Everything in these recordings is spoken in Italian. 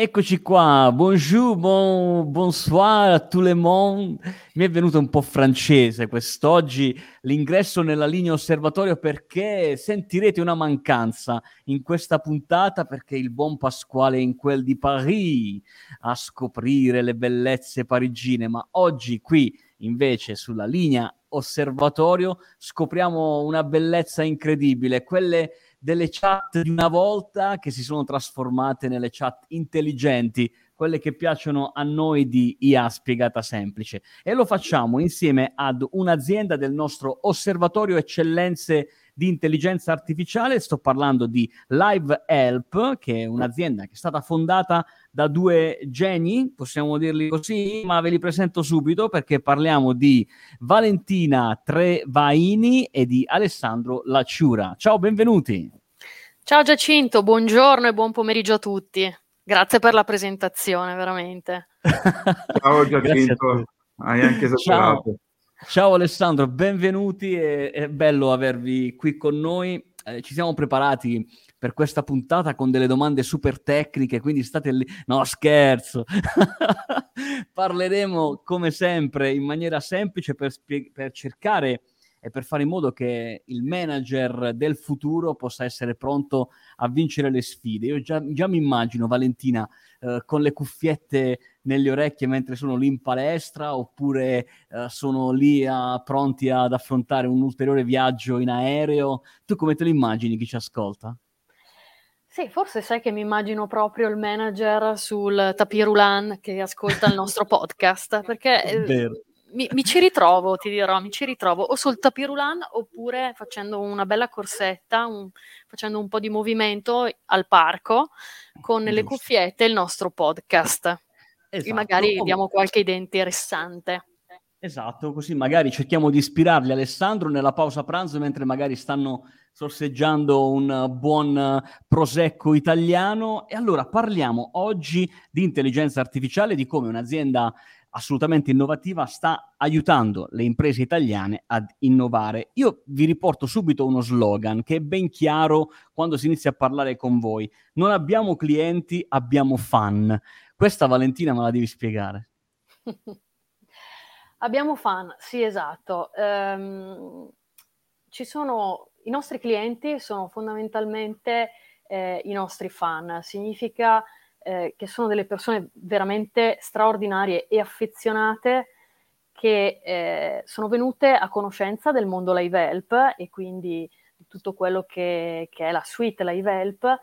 Eccoci qua, bonjour, bon, bonsoir a tout le monde. Mi è venuto un po' francese quest'oggi l'ingresso nella linea osservatorio perché sentirete una mancanza in questa puntata perché il buon Pasquale è in quel di Paris a scoprire le bellezze parigine, ma oggi qui invece sulla linea osservatorio scopriamo una bellezza incredibile, quelle delle chat di una volta che si sono trasformate nelle chat intelligenti, quelle che piacciono a noi di IA spiegata semplice. E lo facciamo insieme ad un'azienda del nostro osservatorio eccellenze di intelligenza artificiale. Sto parlando di Live Help, che è un'azienda che è stata fondata da due geni, possiamo dirli così, ma ve li presento subito perché parliamo di Valentina Trevaini e di Alessandro Lacciura. Ciao, benvenuti. Ciao Giacinto, buongiorno e buon pomeriggio a tutti. Grazie per la presentazione, veramente. Ciao Giacinto, hai anche esagerato. Ciao. Ciao Alessandro, benvenuti, è, è bello avervi qui con noi. Eh, ci siamo preparati per questa puntata con delle domande super tecniche, quindi state lì. No, scherzo. Parleremo come sempre in maniera semplice per, spie- per cercare e per fare in modo che il manager del futuro possa essere pronto a vincere le sfide. Io già, già mi immagino Valentina eh, con le cuffiette nelle orecchie mentre sono lì in palestra oppure eh, sono lì a, pronti ad affrontare un ulteriore viaggio in aereo. Tu come te lo immagini chi ci ascolta? Sì, forse sai che mi immagino proprio il manager sul tapis roulant che ascolta il nostro podcast, perché eh, mi, mi, ci ritrovo, ti dirò, mi ci ritrovo o sul tapis roulant oppure facendo una bella corsetta, un, facendo un po' di movimento al parco con Giusto. le cuffiette e il nostro podcast. Esatto. E magari diamo qualche idea interessante. Esatto, così magari cerchiamo di ispirarli Alessandro nella pausa pranzo mentre magari stanno sorseggiando un buon prosecco italiano. E allora parliamo oggi di intelligenza artificiale, di come un'azienda assolutamente innovativa sta aiutando le imprese italiane ad innovare. Io vi riporto subito uno slogan che è ben chiaro quando si inizia a parlare con voi. Non abbiamo clienti, abbiamo fan. Questa Valentina me la devi spiegare. abbiamo fan, sì esatto. Um, sono, I nostri clienti sono fondamentalmente eh, i nostri fan. Significa eh, che sono delle persone veramente straordinarie e affezionate che eh, sono venute a conoscenza del mondo Live Help e quindi di tutto quello che, che, è la suite Live Help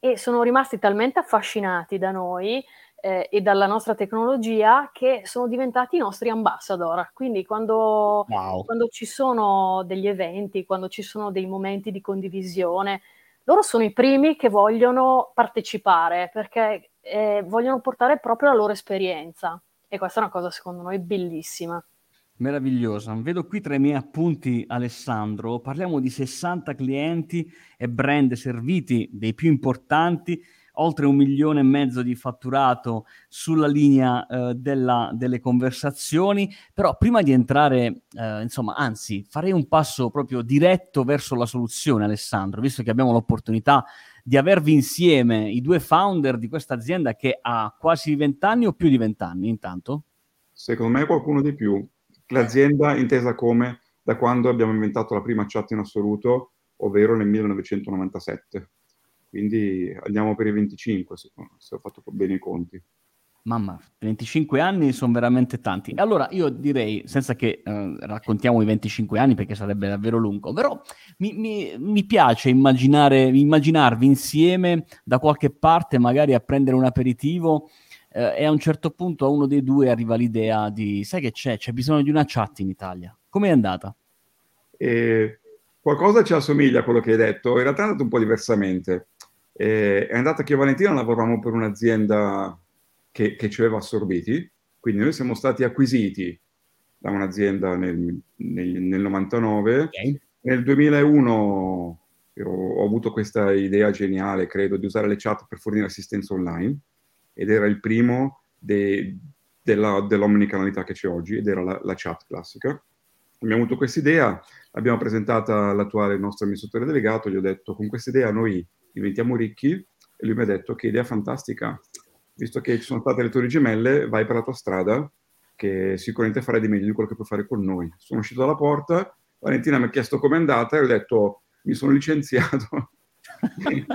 e sono rimasti talmente affascinati da noi eh, e dalla nostra tecnologia che sono diventati i nostri ambassador. Quindi quando, wow. quando ci sono degli eventi, quando ci sono dei momenti di condivisione, loro sono i primi che vogliono partecipare perché eh, vogliono portare proprio la loro esperienza e questa è una cosa secondo noi bellissima. Meravigliosa. Vedo qui tra i miei appunti, Alessandro, parliamo di 60 clienti e brand serviti, dei più importanti, oltre un milione e mezzo di fatturato sulla linea eh, della, delle conversazioni. Però prima di entrare, eh, insomma, anzi, farei un passo proprio diretto verso la soluzione, Alessandro, visto che abbiamo l'opportunità di avervi insieme, i due founder di questa azienda che ha quasi vent'anni o più di vent'anni intanto? Secondo me qualcuno di più. L'azienda intesa come da quando abbiamo inventato la prima chat in assoluto, ovvero nel 1997 quindi andiamo per i 25 se, se ho fatto bene i conti. Mamma, 25 anni sono veramente tanti. Allora io direi, senza che eh, raccontiamo i 25 anni perché sarebbe davvero lungo, però mi, mi, mi piace immaginare, immaginarvi insieme da qualche parte, magari a prendere un aperitivo eh, e a un certo punto a uno dei due arriva l'idea di, sai che c'è, c'è bisogno di una chat in Italia. Com'è andata? Eh, qualcosa ci assomiglia a quello che hai detto, in realtà è andato un po' diversamente. Eh, è andata che io e Valentina lavoravamo per un'azienda che, che, ci aveva assorbiti, quindi noi siamo stati acquisiti da un'azienda nel, nel, nel 99. Okay. Nel 2001 ho, avuto questa idea geniale, credo, di usare le chat per fornire assistenza online ed era il primo de, della, dell'omnicanalità che c'è oggi ed era la, la chat classica. Abbiamo avuto questa idea, l'abbiamo presentata all'attuale nostro amministratore delegato, gli ho detto con questa idea noi diventiamo ricchi e lui mi ha detto che idea fantastica, visto che ci sono state le torri gemelle, vai per la tua strada, che sicuramente farai di meglio di quello che puoi fare con noi. Sono uscito dalla porta, Valentina mi ha chiesto com'è andata e ho detto mi sono licenziato.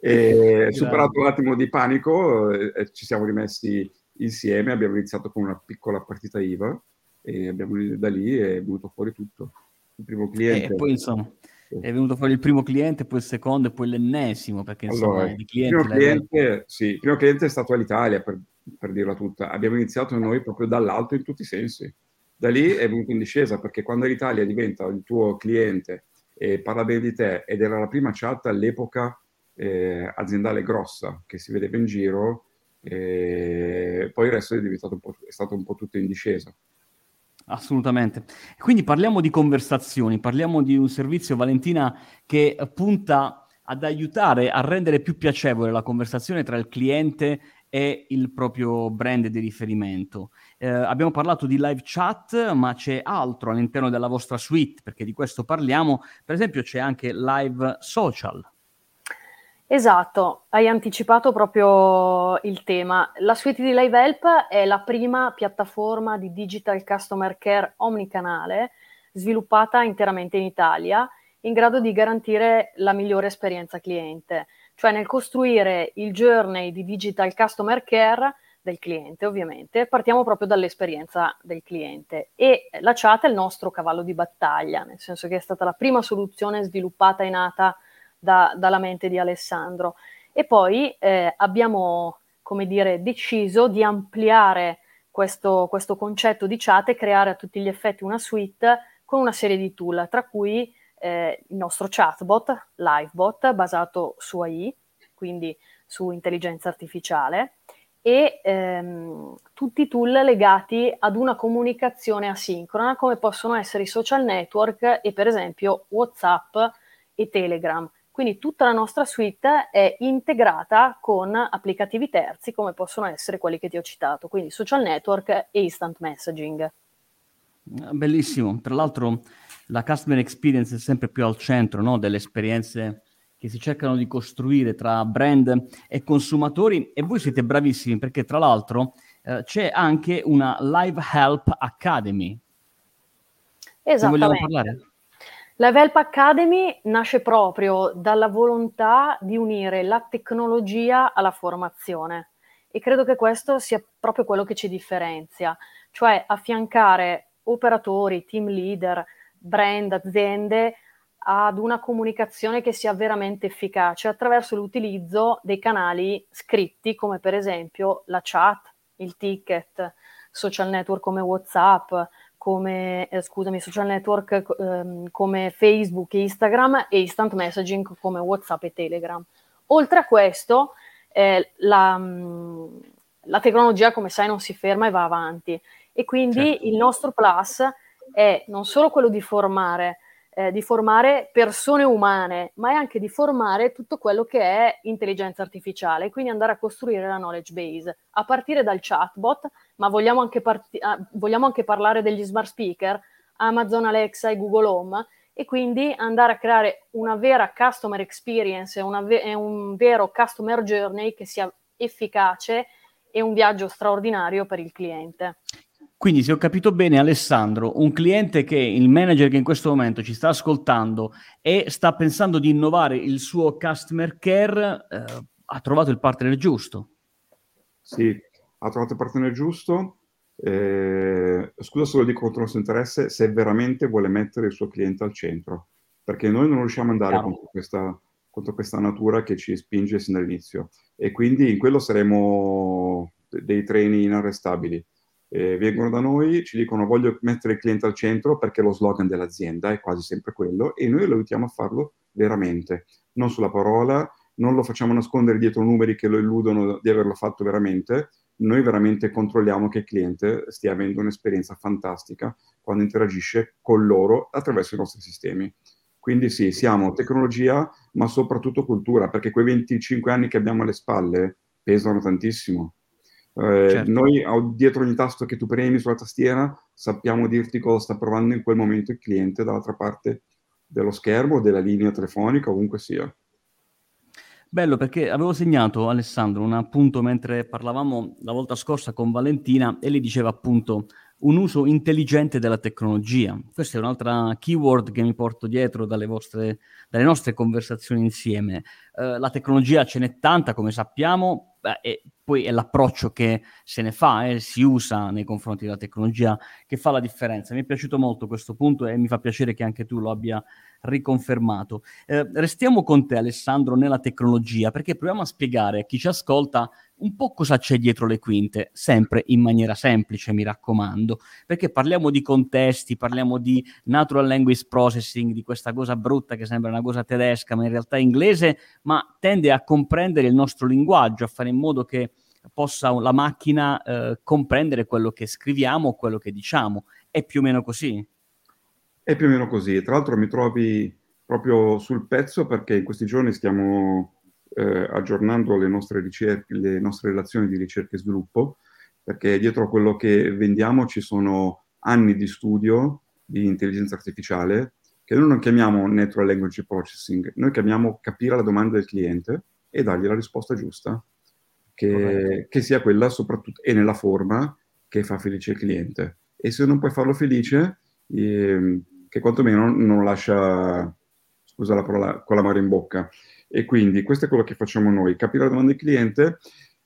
e superato un attimo di panico, eh, ci siamo rimessi insieme, abbiamo iniziato con una piccola partita IVA e abbiamo, da lì è venuto fuori tutto. Il primo cliente. E poi insomma è venuto fuori il primo cliente, poi il secondo e poi l'ennesimo, perché insomma allora, di clienti... Il primo cliente, sì, il primo cliente è stato all'Italia, per, per dirla tutta. Abbiamo iniziato noi proprio dall'alto in tutti i sensi. Da lì è venuto in discesa, perché quando l'Italia diventa il tuo cliente e parla bene di te, ed era la prima chat all'epoca eh, aziendale grossa che si vedeva in giro, eh, poi il resto è, diventato un po', è stato un po' tutto in discesa. Assolutamente. Quindi parliamo di conversazioni, parliamo di un servizio, Valentina, che punta ad aiutare a rendere più piacevole la conversazione tra il cliente e il proprio brand di riferimento. Eh, abbiamo parlato di live chat, ma c'è altro all'interno della vostra suite, perché di questo parliamo. Per esempio c'è anche live social. Esatto, hai anticipato proprio il tema. La suite di Live Help è la prima piattaforma di digital customer care omnicanale sviluppata interamente in Italia, in grado di garantire la migliore esperienza cliente, cioè nel costruire il journey di digital customer care del cliente, ovviamente, partiamo proprio dall'esperienza del cliente e la chat è il nostro cavallo di battaglia, nel senso che è stata la prima soluzione sviluppata e nata da, dalla mente di Alessandro. E poi eh, abbiamo, come dire, deciso di ampliare questo, questo, concetto di chat e creare a tutti gli effetti una suite con una serie di tool, tra cui eh, il nostro chatbot, LiveBot, basato su AI, quindi su intelligenza artificiale, e ehm, tutti i tool legati ad una comunicazione asincrona, come possono essere i social network e per esempio WhatsApp e Telegram. Quindi tutta la nostra suite è integrata con applicativi terzi come possono essere quelli che ti ho citato, quindi social network e instant messaging. Ah, bellissimo, tra l'altro la customer experience è sempre più al centro no? delle esperienze che si cercano di costruire tra brand e consumatori e voi siete bravissimi perché tra l'altro eh, c'è anche una Live Help Academy. Esattamente. Ne vogliamo parlare? La Velp Academy nasce proprio dalla volontà di unire la tecnologia alla formazione e credo che questo sia proprio quello che ci differenzia, cioè affiancare operatori, team leader, brand, aziende ad una comunicazione che sia veramente efficace attraverso l'utilizzo dei canali scritti come per esempio la chat, il ticket, social network come WhatsApp, come, eh, scusami, social network ehm, come Facebook e Instagram e instant messaging come WhatsApp e Telegram. Oltre a questo, eh, la, mm, la, tecnologia, come sai, non si ferma e va avanti. E quindi certo. il nostro plus è non solo quello di formare, eh, di formare persone umane, ma è anche di formare tutto quello che è intelligenza artificiale, quindi andare a costruire la knowledge base, a partire dal chatbot, ma vogliamo anche, parti- ah, vogliamo anche parlare degli smart speaker, Amazon Alexa e Google Home, e quindi andare a creare una vera customer experience ve- un vero customer journey che sia efficace e un viaggio straordinario per il cliente. Quindi, se ho capito bene, Alessandro, un cliente che il manager che in questo momento ci sta ascoltando e sta pensando di innovare il suo customer care, eh, ha trovato il partner giusto. Sì, ha trovato il partner giusto. Eh, scusa se lo dico contro il nostro interesse, se veramente vuole mettere il suo cliente al centro, perché noi non riusciamo ad andare contro questa, contro questa natura che ci spinge sin dall'inizio. E quindi in quello saremo dei treni inarrestabili eh, vengono da noi, ci dicono voglio mettere il cliente al centro perché lo slogan dell'azienda è quasi sempre quello e noi lo aiutiamo a farlo veramente, non sulla parola, non lo facciamo nascondere dietro numeri che lo illudono di averlo fatto veramente, noi veramente controlliamo che il cliente stia avendo un'esperienza fantastica quando interagisce con loro attraverso i nostri sistemi. Quindi sì, siamo tecnologia, ma soprattutto cultura, perché quei 25 anni che abbiamo alle spalle pesano tantissimo. Eh, certo. Noi dietro ogni tasto che tu premi sulla tastiera sappiamo dirti cosa sta provando in quel momento il cliente dall'altra parte dello schermo, della linea telefonica, ovunque sia. Bello perché avevo segnato Alessandro un appunto mentre parlavamo la volta scorsa con Valentina e lei diceva appunto un uso intelligente della tecnologia. Questa è un'altra keyword che mi porto dietro dalle, vostre, dalle nostre conversazioni insieme. Uh, la tecnologia ce n'è tanta, come sappiamo, beh, e poi è l'approccio che se ne fa, eh, si usa nei confronti della tecnologia che fa la differenza. Mi è piaciuto molto questo punto e mi fa piacere che anche tu lo abbia riconfermato. Eh, restiamo con te Alessandro nella tecnologia perché proviamo a spiegare a chi ci ascolta un po' cosa c'è dietro le quinte, sempre in maniera semplice, mi raccomando, perché parliamo di contesti, parliamo di natural language processing, di questa cosa brutta che sembra una cosa tedesca, ma in realtà è inglese, ma tende a comprendere il nostro linguaggio, a fare in modo che possa la macchina eh, comprendere quello che scriviamo quello che diciamo. È più o meno così? È più o meno così. Tra l'altro mi trovi proprio sul pezzo perché in questi giorni stiamo eh, aggiornando le nostre, ricerche, le nostre relazioni di ricerca e sviluppo, perché dietro a quello che vendiamo ci sono anni di studio di intelligenza artificiale che noi non chiamiamo natural language processing, noi chiamiamo capire la domanda del cliente e dargli la risposta giusta, che, che sia quella soprattutto e nella forma che fa felice il cliente. E se non puoi farlo felice, eh, che quantomeno non lascia, scusa la parola, con la mare in bocca. E quindi questo è quello che facciamo noi, capire la domanda del cliente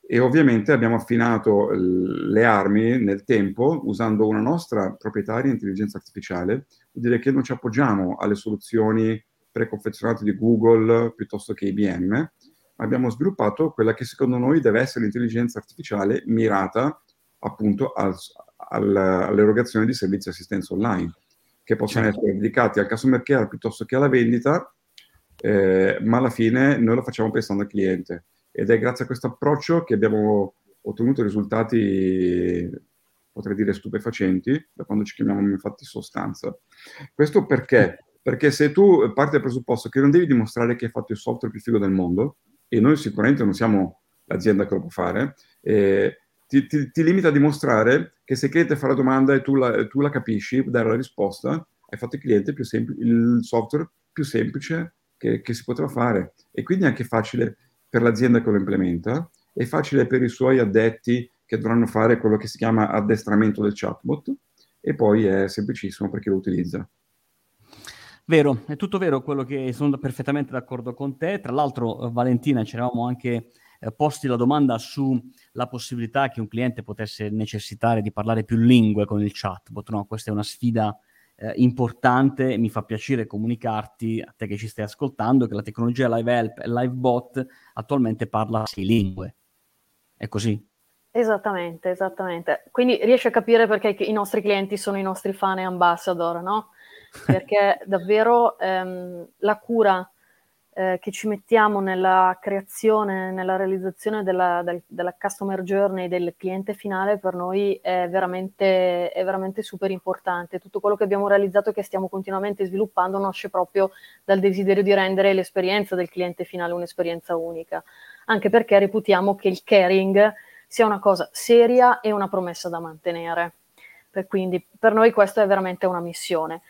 e ovviamente abbiamo affinato le armi nel tempo usando una nostra proprietaria intelligenza artificiale, vuol dire che non ci appoggiamo alle soluzioni preconfezionate di Google piuttosto che IBM, ma abbiamo sviluppato quella che secondo noi deve essere l'intelligenza artificiale mirata appunto al, al, all'erogazione di servizi di assistenza online, che possono certo. essere dedicati al customer care piuttosto che alla vendita eh, ma alla fine noi lo facciamo pensando al cliente ed è grazie a questo approccio che abbiamo ottenuto risultati, potrei dire, stupefacenti, da quando ci chiamiamo infatti sostanza. Questo perché? Perché se tu parti dal presupposto che non devi dimostrare che hai fatto il software più figo del mondo, e noi sicuramente non siamo l'azienda che lo può fare, eh, ti, ti, ti, limita a dimostrare che se il cliente fa la domanda e tu la, tu la capisci, dare la risposta, hai fatto il cliente più sempl- il software più semplice che, che si poteva fare e quindi è anche facile per l'azienda che lo implementa, è facile per i suoi addetti che dovranno fare quello che si chiama addestramento del chatbot e poi è semplicissimo per chi lo utilizza. Vero, è tutto vero quello che sono perfettamente d'accordo con te. Tra l'altro, eh, Valentina, ci eravamo anche eh, posti la domanda sulla possibilità che un cliente potesse necessitare di parlare più lingue con il chatbot. No, questa è una sfida eh, importante, mi fa piacere comunicarti a te che ci stai ascoltando che la tecnologia Live Help e Live Bot attualmente parla sei lingue. È così? Esattamente, esattamente. Quindi riesci a capire perché i nostri clienti sono i nostri fan e ambassador, no? Perché davvero ehm, la cura eh, che ci mettiamo nella creazione, nella realizzazione della, del, della, customer journey del cliente finale per noi è veramente, è veramente super importante. Tutto quello che abbiamo realizzato e che stiamo continuamente sviluppando nasce proprio dal desiderio di rendere l'esperienza del cliente finale un'esperienza unica, anche perché reputiamo che il caring sia una cosa seria e una promessa da mantenere. Per quindi per noi questa è veramente una missione.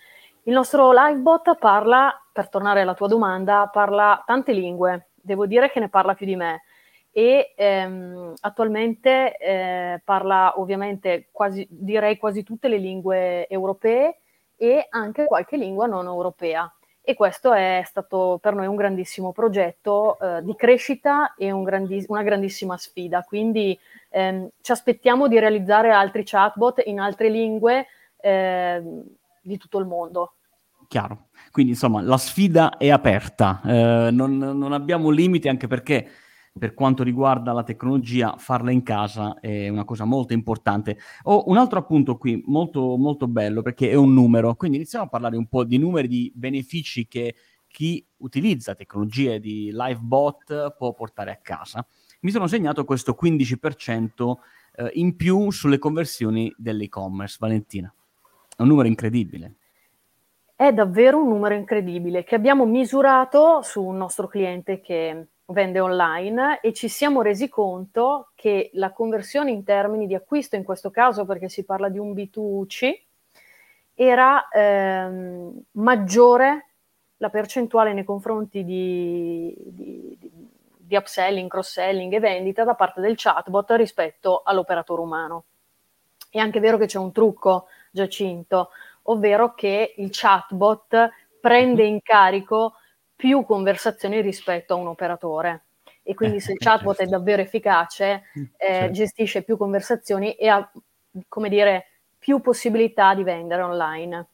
Il nostro livebot parla, per tornare alla tua domanda, parla tante lingue, devo dire che ne parla più di me e ehm, attualmente eh, parla ovviamente quasi, direi quasi tutte le lingue europee e anche qualche lingua non europea. E questo è stato per noi un grandissimo progetto eh, di crescita e un grandi- una grandissima sfida. Quindi ehm, ci aspettiamo di realizzare altri chatbot in altre lingue eh, di tutto il mondo. Chiaro. Quindi insomma la sfida è aperta, eh, non, non, abbiamo limiti anche perché per quanto riguarda la tecnologia farla in casa è una cosa molto importante. Ho un altro appunto qui molto, molto bello perché è un numero, quindi iniziamo a parlare un po' di numeri di benefici che chi utilizza tecnologie di live bot può portare a casa. Mi sono segnato questo 15% eh, in più sulle conversioni dell'e-commerce, Valentina. È un numero incredibile è davvero un numero incredibile che abbiamo misurato su un nostro cliente che vende online e ci siamo resi conto che la conversione in termini di acquisto, in questo caso perché si parla di un B2C, era ehm, maggiore la percentuale nei confronti di, di, di, di upselling, cross-selling e vendita da parte del chatbot rispetto all'operatore umano. È anche vero che c'è un trucco, Giacinto, ovvero che il chatbot prende in carico più conversazioni rispetto a un operatore. E quindi se il chatbot certo. è davvero efficace, eh, certo. gestisce più conversazioni e ha, come dire, più possibilità di vendere online.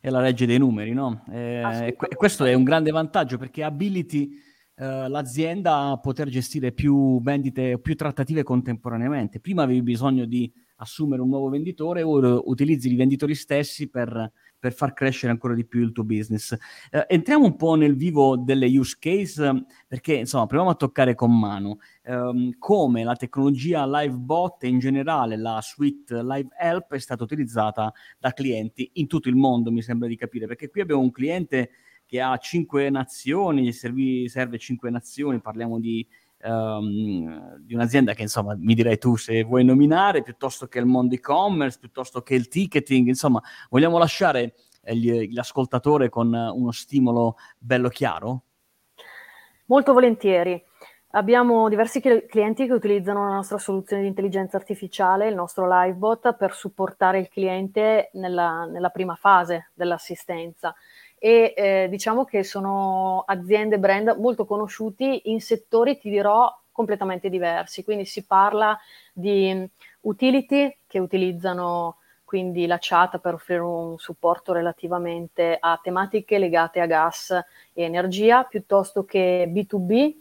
È la legge dei numeri, no? Eh, questo è un grande vantaggio perché ability eh, l'azienda a poter gestire più vendite, più trattative contemporaneamente. Prima avevi bisogno di assumere un nuovo venditore, ora utilizzi i venditori stessi per, per far crescere ancora di più il tuo business. Eh, entriamo un po' nel vivo delle use case, perché insomma proviamo a toccare con mano ehm, come la tecnologia LiveBot e in generale la suite Live Help è stata utilizzata da clienti in tutto il mondo, mi sembra di capire, perché qui abbiamo un cliente che ha cinque nazioni, serve, serve cinque nazioni, parliamo di um, di un'azienda che insomma mi direi tu se vuoi nominare, piuttosto che il mondo e-commerce, piuttosto che il ticketing, insomma vogliamo lasciare eh, gli, l'ascoltatore con uno stimolo bello chiaro? Molto volentieri. Abbiamo diversi clienti che utilizzano la nostra soluzione di intelligenza artificiale, il nostro LiveBot, per supportare il cliente nella, nella prima fase dell'assistenza e eh, diciamo che sono aziende, brand molto conosciuti in settori, ti dirò, completamente diversi. Quindi si parla di utility che utilizzano quindi la chat per offrire un supporto relativamente a tematiche legate a gas e energia, piuttosto che B2B,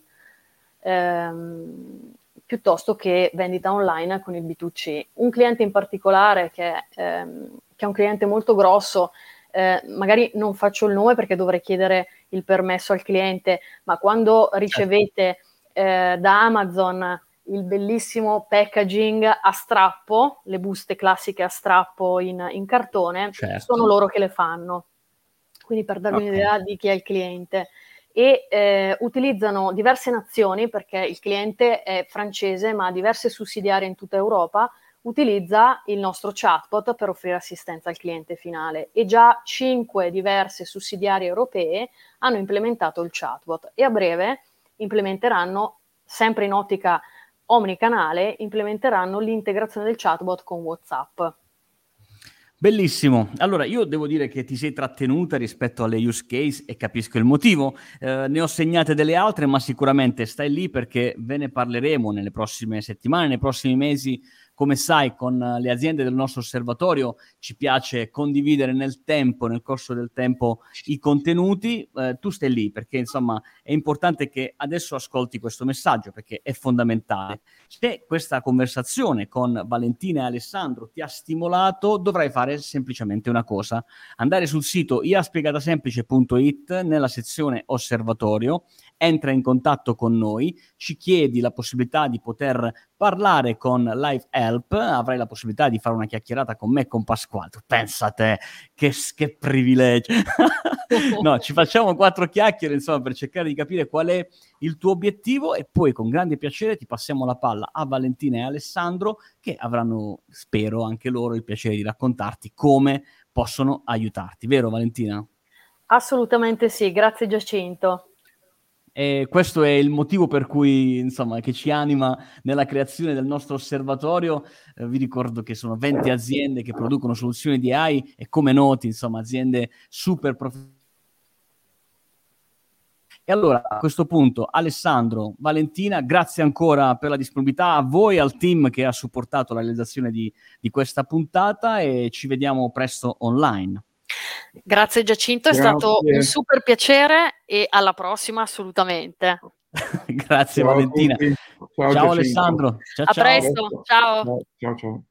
ehm, piuttosto che vendita online con il B2C. Un cliente in particolare che, ehm, che è un cliente molto grosso eh, magari non faccio il nome perché dovrei chiedere il permesso al cliente, ma quando ricevete eh, da Amazon il bellissimo packaging a strappo, le buste classiche a strappo in, in cartone, certo. sono loro che le fanno. Quindi per darvi okay. un'idea di chi è il cliente. E eh, utilizzano diverse nazioni perché il cliente è francese ma ha diverse sussidiarie in tutta Europa utilizza il nostro chatbot per offrire assistenza al cliente finale e già cinque diverse sussidiarie europee hanno implementato il chatbot e a breve implementeranno, sempre in ottica omnicanale, implementeranno l'integrazione del chatbot con WhatsApp. Bellissimo. Allora, io devo dire che ti sei trattenuta rispetto alle use case e capisco il motivo. Eh, ne ho segnate delle altre, ma sicuramente stai lì perché ve ne parleremo nelle prossime settimane, nei prossimi mesi come sai, con le aziende del nostro osservatorio ci piace condividere nel tempo, nel corso del tempo, i contenuti. Eh, tu stai lì perché, insomma, è importante che adesso ascolti questo messaggio perché è fondamentale. Se questa conversazione con Valentina e Alessandro ti ha stimolato, dovrai fare semplicemente una cosa: andare sul sito iaspiegatasemplice.it nella sezione osservatorio, entra in contatto con noi, ci chiedi la possibilità di poter parlare con Live Help, avrai la possibilità di fare una chiacchierata con me e con Pasquale. Pensa a te, che, che privilegio. no, ci facciamo quattro chiacchiere, insomma, per cercare di capire qual è il tuo obiettivo e poi con grande piacere ti passiamo la palla a Valentina e Alessandro che avranno, spero, anche loro il piacere di raccontarti come possono aiutarti. Vero Valentina? Assolutamente sì, grazie Giacinto. E questo è il motivo per cui, insomma, che ci anima nella creazione del nostro osservatorio. Eh, vi ricordo che sono 20 aziende che producono soluzioni di AI e come noti, insomma, aziende super professionali. E allora a questo punto, Alessandro, Valentina, grazie ancora per la disponibilità a voi, al team che ha supportato la realizzazione di, di questa puntata e ci vediamo presto online. Grazie Giacinto, è Grazie. stato un super piacere e alla prossima assolutamente. Grazie ciao Valentina. Ciao, ciao Alessandro. Ciao, a ciao. presto, ciao. Ciao ciao.